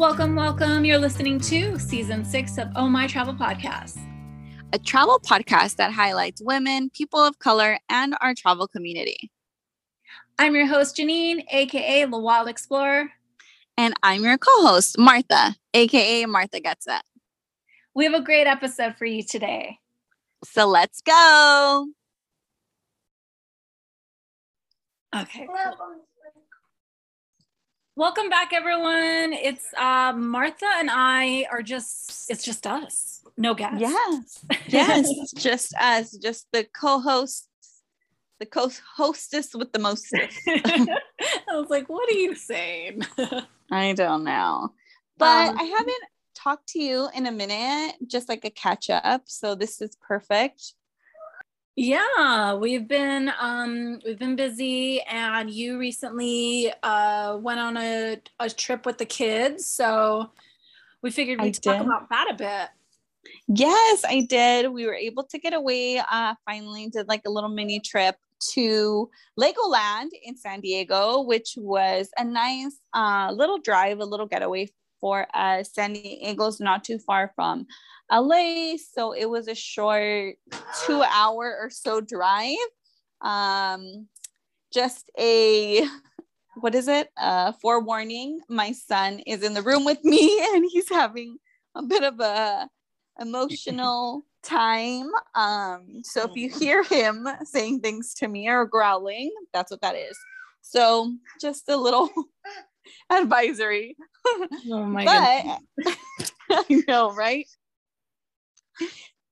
Welcome, welcome. You're listening to season six of Oh My Travel Podcast, a travel podcast that highlights women, people of color, and our travel community. I'm your host, Janine, aka The Wild Explorer. And I'm your co host, Martha, aka Martha Gets It. We have a great episode for you today. So let's go. Okay. Cool. Welcome back, everyone. It's uh, Martha and I are just, it's just us. No guests. Yes. Yes. just us, just the co hosts, the co hostess with the most. I was like, what are you saying? I don't know. But um, I haven't talked to you in a minute, just like a catch up. So this is perfect. Yeah, we've been um we've been busy and you recently uh went on a, a trip with the kids. So we figured we'd talk about that a bit. Yes, I did. We were able to get away. Uh finally did like a little mini trip to Legoland in San Diego, which was a nice uh little drive, a little getaway for us. San Diego's not too far from LA. So it was a short two hour or so drive. Um, just a, what is it? Uh, forewarning. My son is in the room with me and he's having a bit of a emotional time. Um, so if you hear him saying things to me or growling, that's what that is. So just a little advisory. Oh my god. I know, right?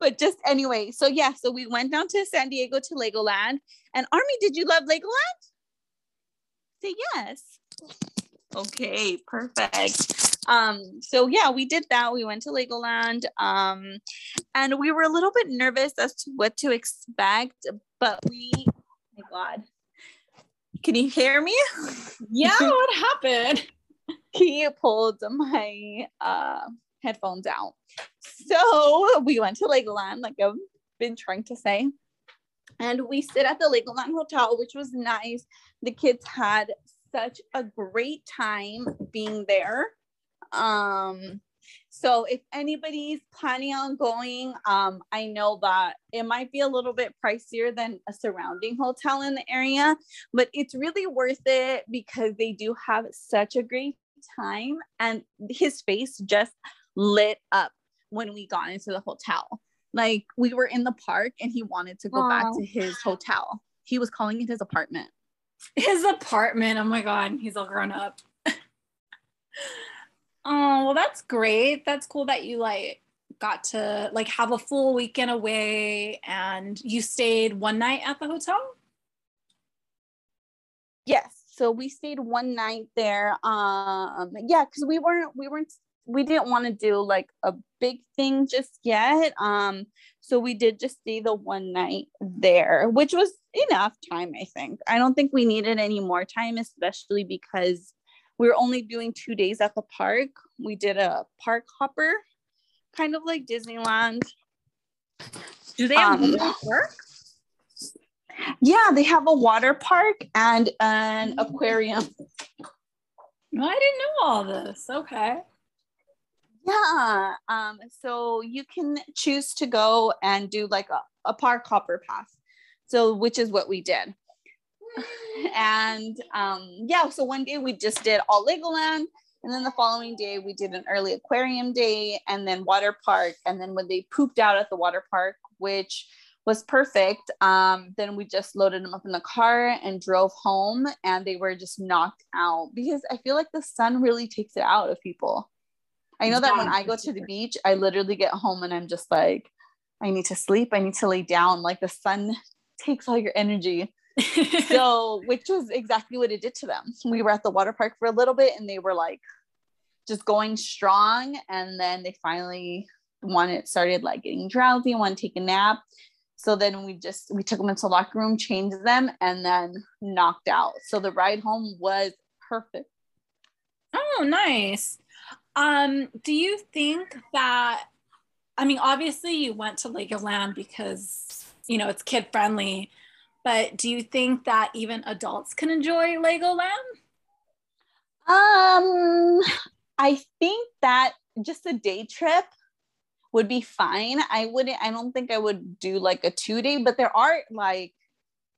but just anyway, so yeah, so we went down to San Diego to Legoland. And Army, did you love Legoland? Say yes. Okay, perfect. Um, so yeah, we did that. We went to Legoland. Um, and we were a little bit nervous as to what to expect, but we oh my god. Can you hear me? Yeah, what happened? he pulled my uh headphones out. So we went to Legoland, like I've been trying to say. And we sit at the Legoland Hotel, which was nice. The kids had such a great time being there. Um, so if anybody's planning on going, um, I know that it might be a little bit pricier than a surrounding hotel in the area, but it's really worth it because they do have such a great time and his face just lit up when we got into the hotel. Like we were in the park and he wanted to go Aww. back to his hotel. He was calling it his apartment. His apartment. Oh my God. He's all grown up. oh, well, that's great. That's cool that you like got to like have a full weekend away and you stayed one night at the hotel? Yes. So we stayed one night there. Um yeah, because we weren't we weren't we didn't want to do like a big thing just yet. Um, so we did just stay the one night there, which was enough time, I think. I don't think we needed any more time, especially because we were only doing two days at the park. We did a park hopper, kind of like Disneyland. Do they have um, a park? Yeah, they have a water park and an aquarium. I didn't know all this. Okay. Yeah. Um, so you can choose to go and do like a, a park hopper pass. So which is what we did. And um, yeah, so one day we just did all Legoland. And then the following day we did an early aquarium day and then water park. And then when they pooped out at the water park, which was perfect. Um, then we just loaded them up in the car and drove home, and they were just knocked out because I feel like the sun really takes it out of people. I know that when I go to the beach, I literally get home and I'm just like, I need to sleep. I need to lay down. Like the sun takes all your energy. so, which was exactly what it did to them. We were at the water park for a little bit and they were like just going strong. And then they finally wanted started like getting drowsy, want to take a nap. So then we just we took them into the locker room, changed them, and then knocked out. So the ride home was perfect. Oh, nice. Um, do you think that I mean obviously you went to Legoland because you know it's kid friendly, but do you think that even adults can enjoy Legoland? Um I think that just a day trip would be fine. I wouldn't, I don't think I would do like a two day, but there are like,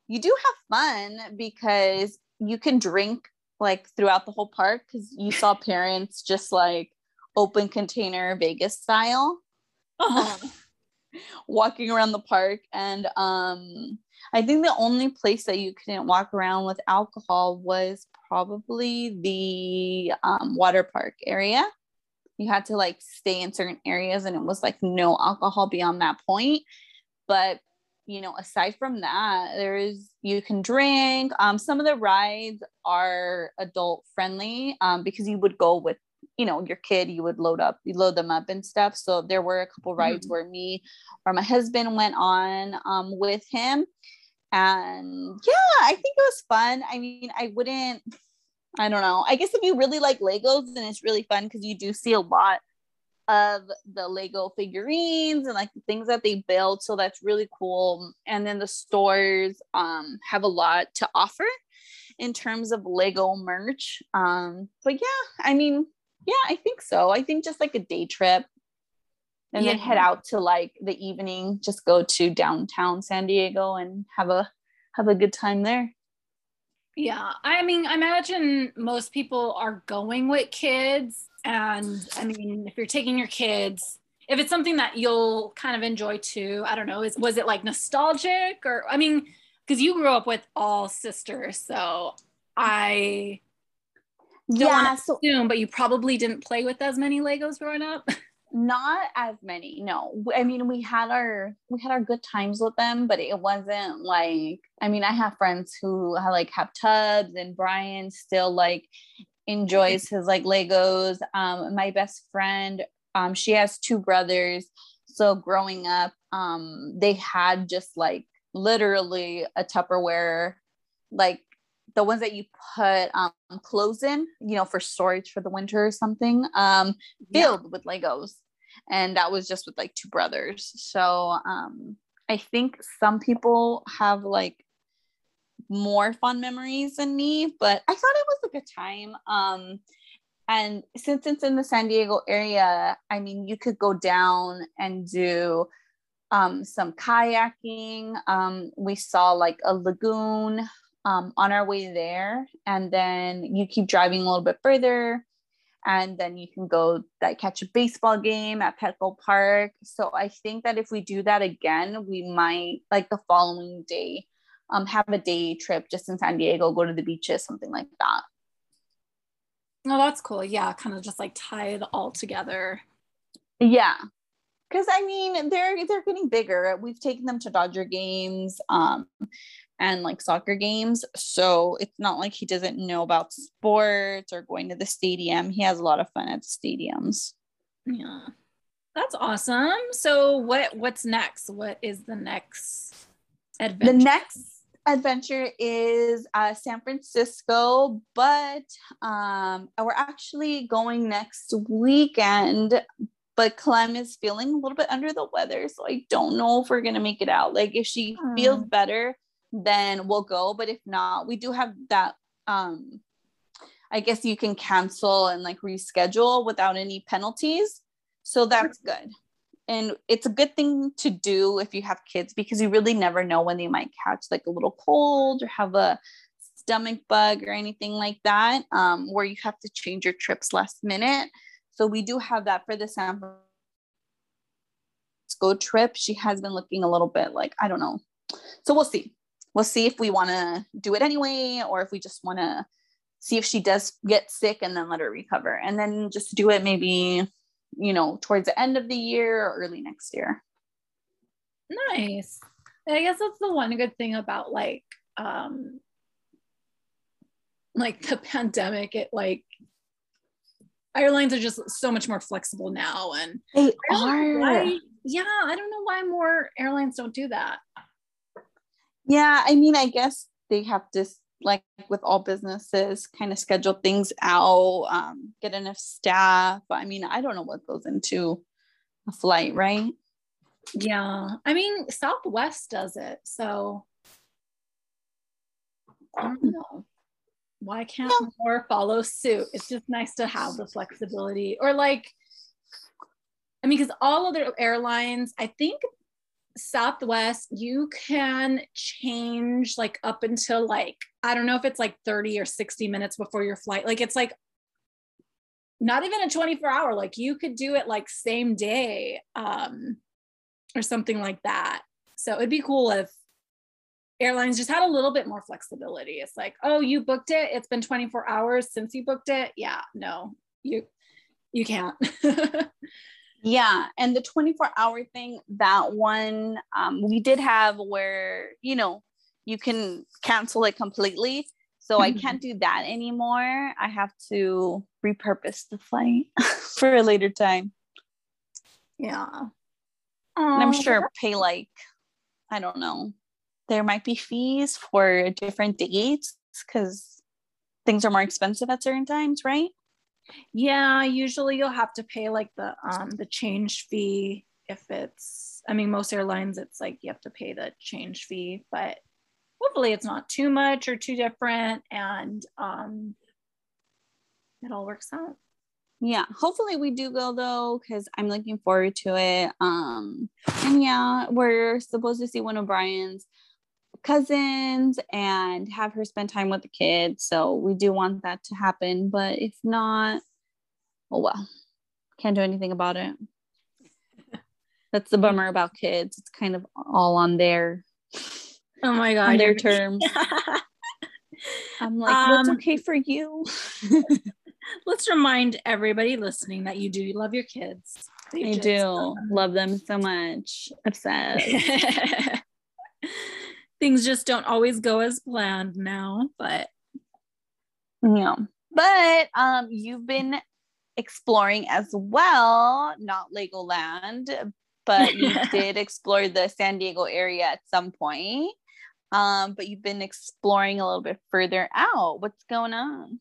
you do have fun because you can drink like throughout the whole park because you saw parents just like open container Vegas style. Uh-huh. Walking around the park and um I think the only place that you couldn't walk around with alcohol was probably the um, water park area. You had to like stay in certain areas and it was like no alcohol beyond that point. But you know, aside from that, there is you can drink. Um, some of the rides are adult friendly um, because you would go with you know your kid you would load up you load them up and stuff. So there were a couple rides mm-hmm. where me or my husband went on um, with him. And yeah i think it was fun. I mean i wouldn't i don't know. I guess if you really like legos then it's really fun because you do see a lot of the lego figurines and like the things that they build. So that's really cool. And then the stores um, have a lot to offer in terms of lego merch. Um, but yeah i mean yeah, I think so. I think just like a day trip and yeah. then head out to like the evening, just go to downtown San Diego and have a have a good time there. Yeah, I mean, I imagine most people are going with kids and I mean, if you're taking your kids, if it's something that you'll kind of enjoy too, I don't know, is was it like nostalgic or I mean, because you grew up with all sisters, so I don't yeah, so, assume, but you probably didn't play with as many Legos growing up. Not as many, no. I mean, we had our we had our good times with them, but it wasn't like I mean, I have friends who have, like have tubs, and Brian still like enjoys his like Legos. Um, my best friend, um, she has two brothers, so growing up, um, they had just like literally a Tupperware like the ones that you put um, clothes in, you know, for storage for the winter or something, um, filled yeah. with Legos. And that was just with like two brothers. So um, I think some people have like more fun memories than me, but I thought it was a good time. Um, and since it's in the San Diego area, I mean, you could go down and do um, some kayaking. Um, we saw like a lagoon um, on our way there and then you keep driving a little bit further and then you can go like catch a baseball game at Petco Park. So I think that if we do that again, we might like the following day um, have a day trip just in San Diego, go to the beaches, something like that. Oh, that's cool. Yeah, kind of just like tie it all together. Yeah. Cause I mean they're they're getting bigger. We've taken them to Dodger games. Um, and like soccer games. So it's not like he doesn't know about sports or going to the stadium. He has a lot of fun at stadiums. Yeah. That's awesome. So what what's next? What is the next adventure? The next adventure is uh, San Francisco, but um, we're actually going next weekend. But Clem is feeling a little bit under the weather, so I don't know if we're gonna make it out. Like if she hmm. feels better, then we'll go. But if not, we do have that. Um, I guess you can cancel and like reschedule without any penalties. So that's good. And it's a good thing to do if you have kids because you really never know when they might catch like a little cold or have a stomach bug or anything like that, um, where you have to change your trips last minute. So we do have that for the San Francisco trip. She has been looking a little bit like, I don't know. So we'll see we'll see if we want to do it anyway or if we just want to see if she does get sick and then let her recover and then just do it maybe you know towards the end of the year or early next year. Nice. I guess that's the one good thing about like um like the pandemic it like airlines are just so much more flexible now and they are. why, yeah i don't know why more airlines don't do that yeah, I mean, I guess they have to like with all businesses kind of schedule things out, um, get enough staff. I mean, I don't know what goes into a flight, right? Yeah. I mean, Southwest does it. So I don't know. why can't yeah. more follow suit? It's just nice to have the flexibility. Or like, I mean, because all other airlines, I think Southwest, you can change like up until like, I don't know if it's like 30 or 60 minutes before your flight. Like it's like not even a 24 hour, like you could do it like same day um, or something like that. So it'd be cool if airlines just had a little bit more flexibility. It's like, oh, you booked it. It's been 24 hours since you booked it. Yeah, no, you you can't. yeah, and the 24 hour thing, that one um, we did have where you know you can cancel it completely. So I can't do that anymore. I have to repurpose the flight for a later time. Yeah. And I'm sure pay like I don't know there might be fees for different dates because things are more expensive at certain times, right? Yeah, usually you'll have to pay like the um the change fee if it's I mean most airlines it's like you have to pay the change fee, but hopefully it's not too much or too different and um it all works out. Yeah, hopefully we do go though cuz I'm looking forward to it. Um and yeah, we're supposed to see one of Brian's cousins and have her spend time with the kids. So we do want that to happen. But if not, oh well, can't do anything about it. That's the bummer about kids. It's kind of all on their oh my god on their terms. I'm like, um, what's okay for you? let's remind everybody listening that you do love your kids. They I do love them so much. Obsessed things just don't always go as planned now, but yeah. But um you've been exploring as well, not Legoland, but you did explore the San Diego area at some point. Um, but you've been exploring a little bit further out. What's going on?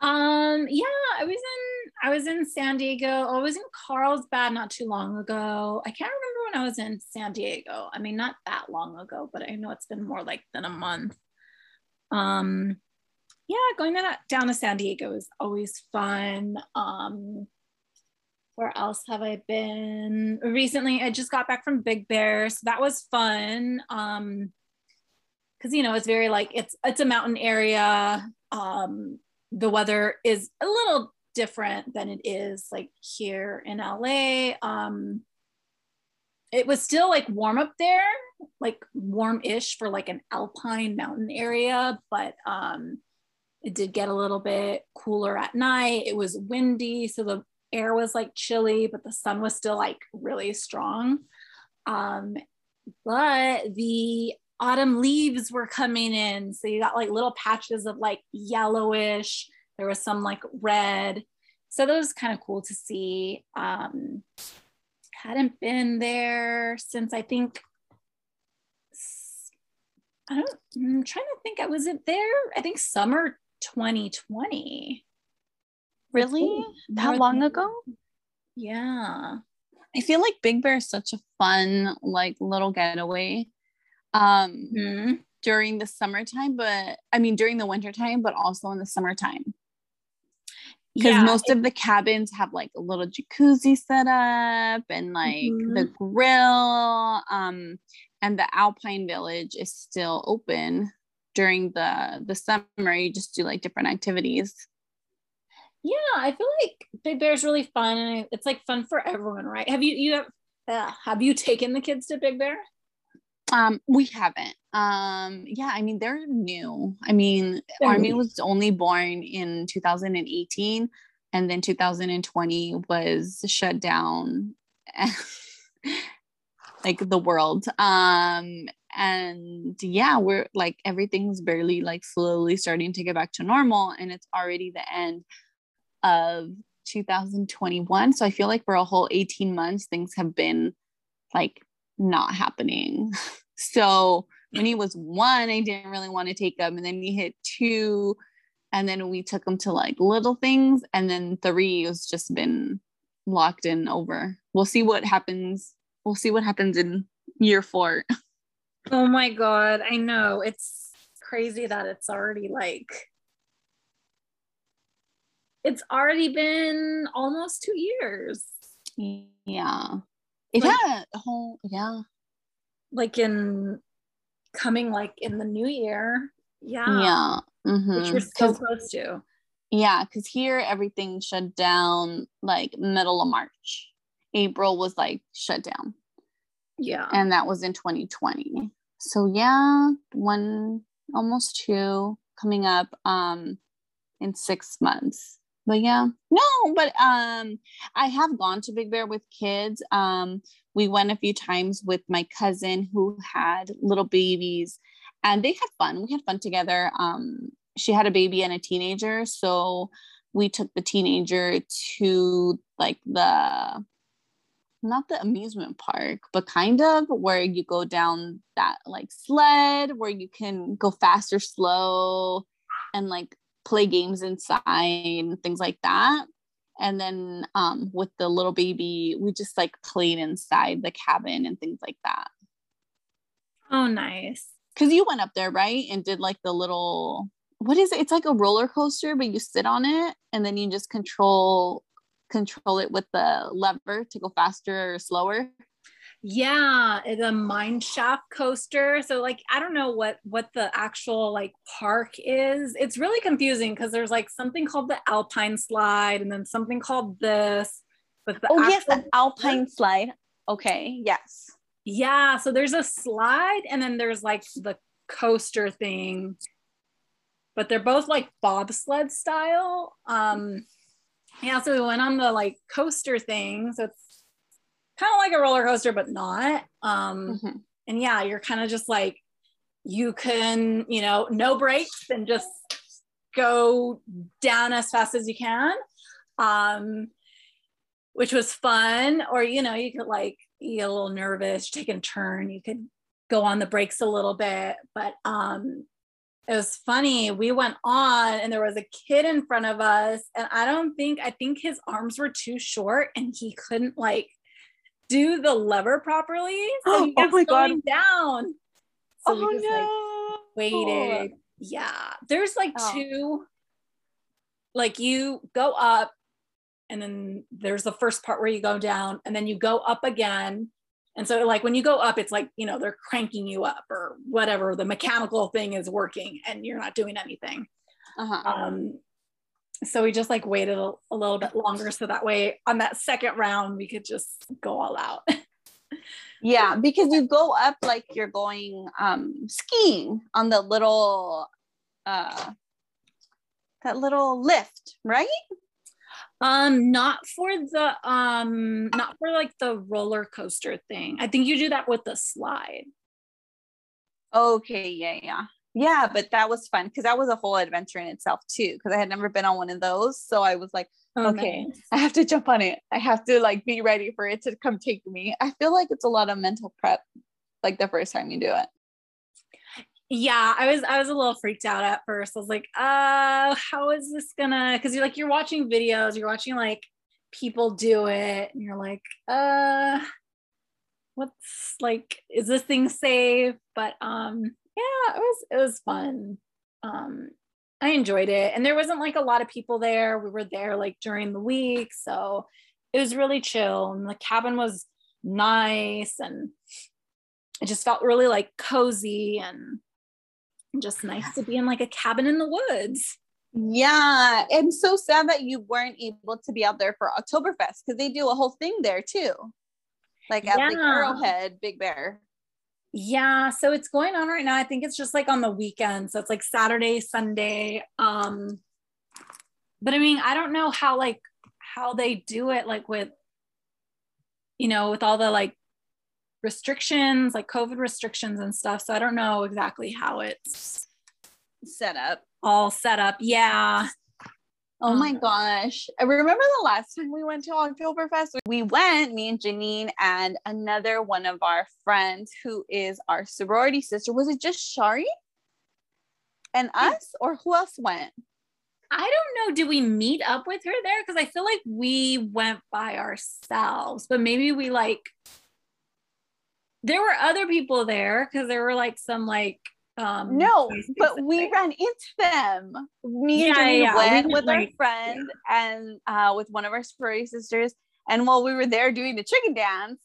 Um, yeah, I was in I was in San Diego. I was in Carlsbad not too long ago. I can't remember when I was in San Diego. I mean, not that long ago, but I know it's been more like than a month. Um, yeah, going down to San Diego is always fun. Um, where else have I been? Recently, I just got back from Big Bear, so that was fun. Um, because you know it's very like it's it's a mountain area. Um, the weather is a little different than it is like here in LA. Um, it was still like warm up there, like warm-ish for like an alpine mountain area, but um, it did get a little bit cooler at night. It was windy, so the air was like chilly, but the sun was still like really strong. Um, but the autumn leaves were coming in. So you got like little patches of like yellowish. There was some like red. So that was kind of cool to see. Um, hadn't been there since I think I don't I'm trying to think I was it there I think summer 2020 really? That long ago? Yeah. I feel like Big Bear is such a fun like little getaway um, mm-hmm. during the summertime, but I mean during the wintertime, but also in the summertime. Because yeah, most of the cabins have like a little jacuzzi set up and like mm-hmm. the grill. Um, and the Alpine Village is still open during the the summer. You just do like different activities. Yeah, I feel like Big Bear is really fun, and it's like fun for everyone, right? Have you you have uh, have you taken the kids to Big Bear? Um, we haven't. Um, yeah, I mean, they're new. I mean, they're Army new. was only born in 2018, and then 2020 was shut down, like the world. Um, and yeah, we're like everything's barely like slowly starting to get back to normal, and it's already the end of 2021. So I feel like for a whole 18 months, things have been like not happening. So when he was one, I didn't really want to take him. And then he hit two. And then we took him to like little things. And then three was just been locked in over. We'll see what happens. We'll see what happens in year four. Oh my God. I know. It's crazy that it's already like it's already been almost two years. Yeah. It like, had a whole yeah. Like in coming like in the new year. Yeah. Yeah. Mm-hmm. Which we're so close to. Yeah, because here everything shut down like middle of March. April was like shut down. Yeah. And that was in 2020. So yeah, one almost two coming up um in six months. But yeah, no, but um I have gone to Big Bear with kids. Um we went a few times with my cousin who had little babies and they had fun. We had fun together. Um she had a baby and a teenager, so we took the teenager to like the not the amusement park, but kind of where you go down that like sled where you can go fast or slow and like play games inside and things like that. And then um, with the little baby, we just like played inside the cabin and things like that. Oh, nice. Because you went up there, right? And did like the little, what is it? It's like a roller coaster, but you sit on it and then you just control control it with the lever to go faster or slower yeah the mine shaft coaster. So like i don't know what what the actual like park is. It's really confusing because there's like something called the alpine slide and then something called this but the oh yes the alpine slide. Okay yes. Yeah so there's a slide and then there's like the coaster thing. But they're both like bobsled style. Um yeah, so we went on the like coaster thing. So it's kind of like a roller coaster, but not. Um, mm-hmm. And yeah, you're kind of just like, you can, you know, no brakes and just go down as fast as you can. Um, which was fun. Or, you know, you could like be a little nervous, take a turn, you could go on the brakes a little bit. But um, it was funny. We went on and there was a kid in front of us. And I don't think, I think his arms were too short and he couldn't like do the lever properly. So he oh my going God. down. So oh, we just no. like waited. Yeah. There's like oh. two, like you go up and then there's the first part where you go down and then you go up again and so, like, when you go up, it's like, you know, they're cranking you up or whatever the mechanical thing is working and you're not doing anything. Uh-huh. Um, so we just like waited a, a, little bit longer so that way on that second round we could just go all out. yeah, because you go up like you're going um, skiing on the little uh, that little lift, right? Um, not for the um, not for like the roller coaster thing. I think you do that with the slide. Okay, yeah, yeah. Yeah, but that was fun because that was a whole adventure in itself too. Because I had never been on one of those. So I was like, oh, okay, nice. I have to jump on it. I have to like be ready for it to come take me. I feel like it's a lot of mental prep, like the first time you do it yeah i was i was a little freaked out at first i was like uh how is this gonna because you're like you're watching videos you're watching like people do it and you're like uh what's like is this thing safe but um yeah it was it was fun um i enjoyed it and there wasn't like a lot of people there we were there like during the week so it was really chill and the cabin was nice and it just felt really like cozy and just nice to be in like a cabin in the woods. Yeah. I'm so sad that you weren't able to be out there for Oktoberfest because they do a whole thing there too. Like at yeah. the Arrowhead Big Bear. Yeah, so it's going on right now. I think it's just like on the weekend. So it's like Saturday, Sunday. Um but I mean, I don't know how like how they do it like with you know, with all the like restrictions, like COVID restrictions and stuff. So I don't know exactly how it's set up. All set up. Yeah. Oh my um, gosh. I remember the last time we went to Oktoberfest. We went, me and Janine and another one of our friends who is our sorority sister. Was it just Shari and us, or who else went? I don't know. Did we meet up with her there? Because I feel like we went by ourselves, but maybe we like there were other people there because there were like some like Um, no, but we ran into them. Me and yeah, yeah. went we with like, our friend yeah. and uh, with one of our sorority sisters. And while we were there doing the chicken dance,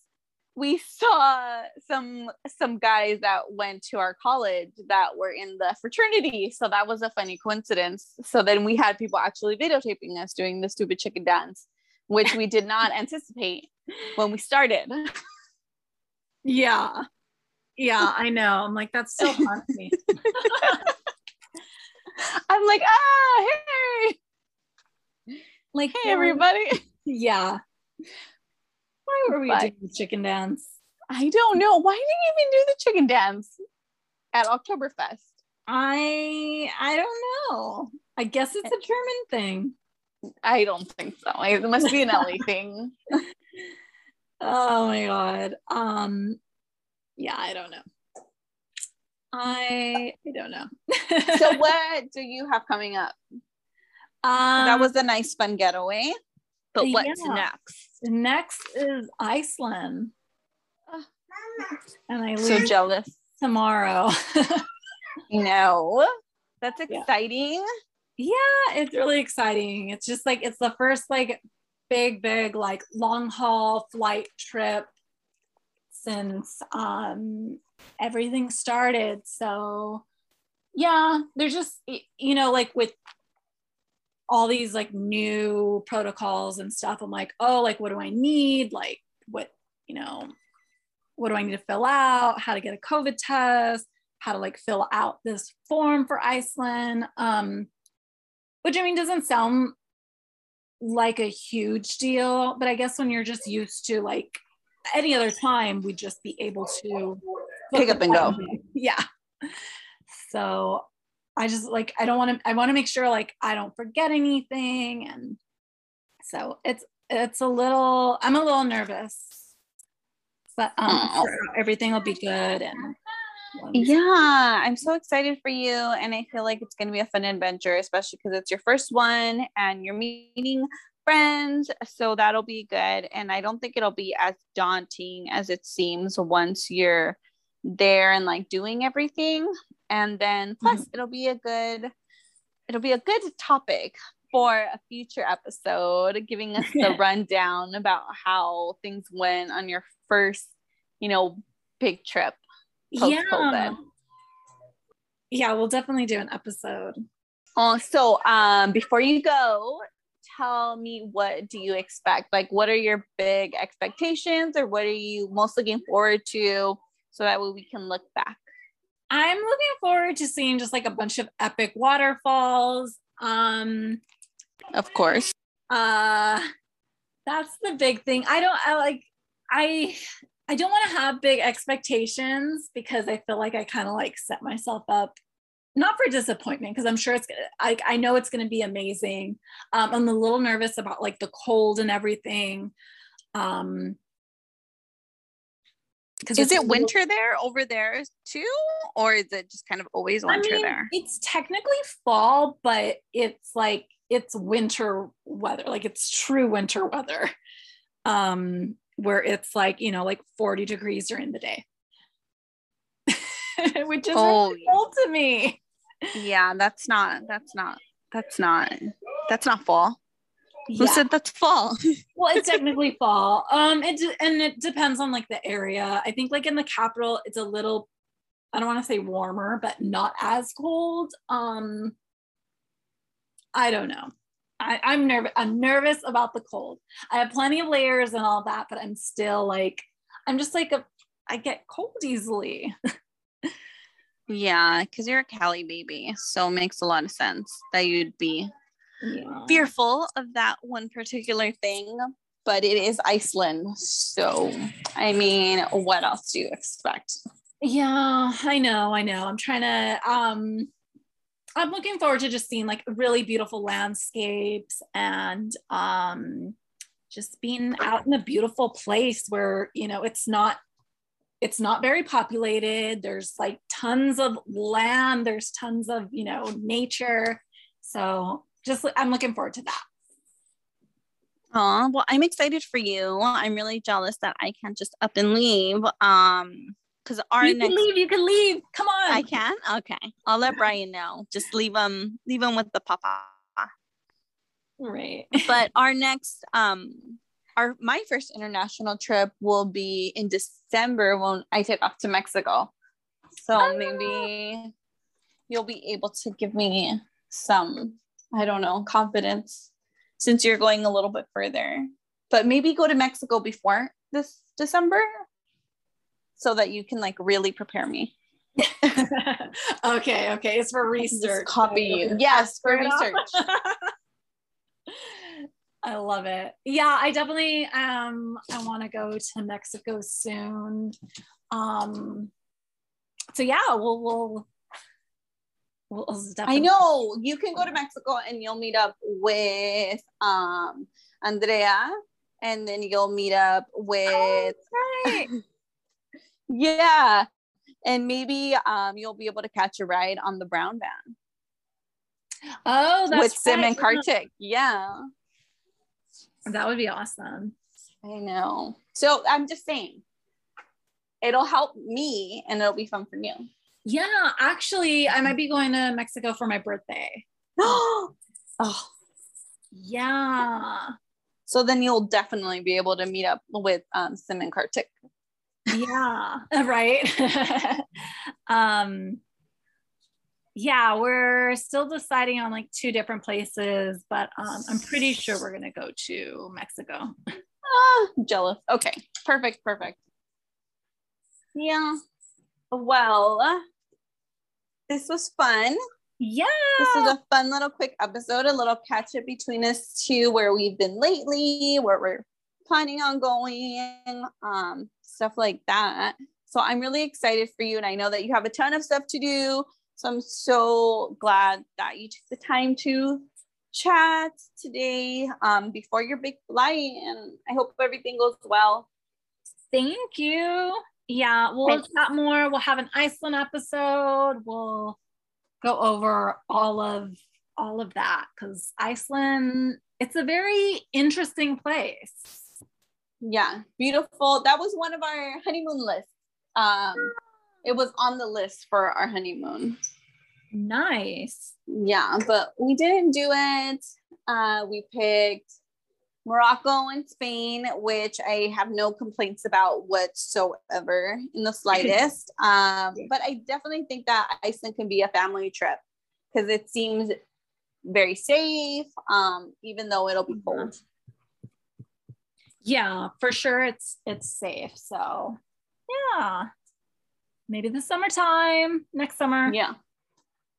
we saw some some guys that went to our college that were in the fraternity. So that was a funny coincidence. So then we had people actually videotaping us doing the stupid chicken dance, which we did not anticipate when we started. Yeah. Yeah, I know. I'm like, that's so fun to me. I'm like, ah, hey. Like, hey, everybody. Yeah. Why were we but, doing the chicken dance? I don't know. Why did you even do the chicken dance at Oktoberfest? I I don't know. I guess it's a German thing. I don't think so. It must be an LA thing. Oh my god. Um yeah, I don't know. I I don't know. so what do you have coming up? Um, that was a nice fun getaway. But what's yeah. next? Next is Iceland. and I so jealous tomorrow. no, that's exciting. Yeah. yeah, it's really exciting. It's just like it's the first like big, big like long haul flight trip since um everything started. So yeah, there's just you know like with all these like new protocols and stuff. I'm like, oh, like what do I need? Like what, you know, what do I need to fill out? How to get a COVID test? How to like fill out this form for Iceland? Um, which I mean doesn't sound like a huge deal, but I guess when you're just used to like any other time, we'd just be able to pick up and go. Yeah. So I just like I don't want to I want to make sure like I don't forget anything and so it's it's a little I'm a little nervous but um everything will be good and yeah i'm so excited for you and i feel like it's going to be a fun adventure especially because it's your first one and you're meeting friends so that'll be good. And i don't think it'll be as daunting as it seems once you're there and like doing everything. And then plus mm-hmm. it'll be a good it'll be a good topic for a future episode giving us the rundown about how things went on your first you know big trip yeah. Yeah we'll definitely do an episode. Oh, so um before you go tell me what do you expect like what are your big expectations or what are you most looking forward to so that way we can look back I'm looking forward to seeing just like a bunch of epic waterfalls. Um, of course. Uh, that's the big thing. I don't I like I I don't want to have big expectations because I feel like I kind of like set myself up not for disappointment because I'm sure it's gonna I, I know it's gonna be amazing. Um, I'm a little nervous about like the cold and everything. Um, is it winter there over there too or is it just kind of always winter I mean, there it's technically fall but it's like it's winter weather like it's true winter weather um where it's like you know like 40 degrees during the day which is oh, really cold to me yeah that's not that's not that's not that's not fall who yeah. said that's fall? well, it's technically fall. Um, it and it depends on like the area. I think like in the capital, it's a little, I don't want to say warmer, but not as cold. Um, I don't know. I, I'm nervous. I'm nervous about the cold. I have plenty of layers and all that, but I'm still like, I'm just like a, I get cold easily. yeah, because you're a Cali baby, so it makes a lot of sense that you'd be yeah. fearful of that one particular thing, but it is Iceland. So, I mean, what else do you expect? Yeah, I know, I know. I'm trying to um I'm looking forward to just seeing like really beautiful landscapes and um just being out in a beautiful place where, you know, it's not it's not very populated. There's like tons of land, there's tons of, you know, nature. So just I'm looking forward to that. Oh, well, I'm excited for you. I'm really jealous that I can't just up and leave. Um, because our you next can leave. You can leave. Come on. I can. Okay, I'll let Brian know. Just leave him. Leave him with the papa. Right. But our next, um, our my first international trip will be in December when I take off to Mexico. So Ah. maybe you'll be able to give me some, I don't know, confidence since you're going a little bit further. But maybe go to Mexico before this December so that you can like really prepare me. okay. Okay. It's for research. copy you. Yes, for research. I love it. Yeah, I definitely um I want to go to Mexico soon. Um so yeah, we'll we'll we'll definitely- I know you can go to Mexico and you'll meet up with um Andrea and then you'll meet up with Right. yeah and maybe um you'll be able to catch a ride on the brown van Oh, that's with Sim right. and Kartik. Yeah, That would be awesome. I know. So I'm just saying it'll help me and it'll be fun for you. Yeah, actually, I might be going to Mexico for my birthday. oh, Yeah. so then you'll definitely be able to meet up with um, Sim and Kartik. yeah right um yeah we're still deciding on like two different places but um i'm pretty sure we're gonna go to mexico Ah, jealous. Okay, perfect, perfect. Yeah. Well, this was fun. yeah This is a fun little quick episode, a little catch up between us two, where we've been lately, where we're planning on going, um, stuff like that. So I'm really excited for you, and I know that you have a ton of stuff to do. So I'm so glad that you took the time to chat today um, before your big flight, and I hope everything goes well. thank you yeah we'll Thanks. chat more we'll have an iceland episode we'll go over all of all of that because iceland it's a very interesting place Yeah, beautiful. That was one of our honeymoon lists. Um, it was on the list for our honeymoon. nice Yeah, but we didn't do it. Uh, we picked Morocco and Spain, which I have no complaints about whatsoever in the slightest. um, but I definitely think that Iceland can be a family trip because it seems very safe, um, even though it'll be cold. yeah for sure it's it's safe so yeah maybe the summertime next summer Yeah.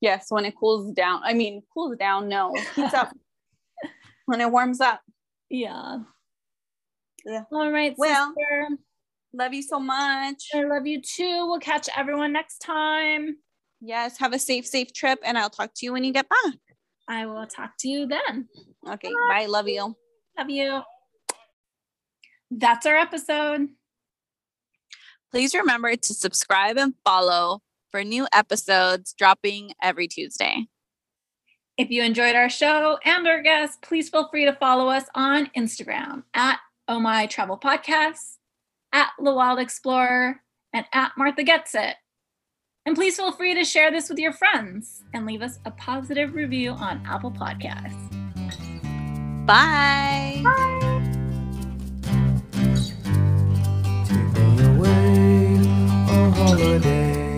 Yes, when it cools down. I mean, cools down, no, heats up. when it warms up. yeah Yeah. all right Well- sister. Love you so much. i love you too we'll catch everyone next time Yes, have a safe, safe trip, and I'll talk to you when you get back. i will talk to you then Okay, bye. Love you. love you that's our episode Please remember to subscribe and follow for new episodes dropping every Tuesday. If you enjoyed our show and our guests, please feel free to follow us on Instagram at Oh My Travel Podcast, at The Wild Explorer, and at Martha Gets It. And please feel free to share this with your friends and leave us a positive review on Apple Podcasts. Bye. Take holiday.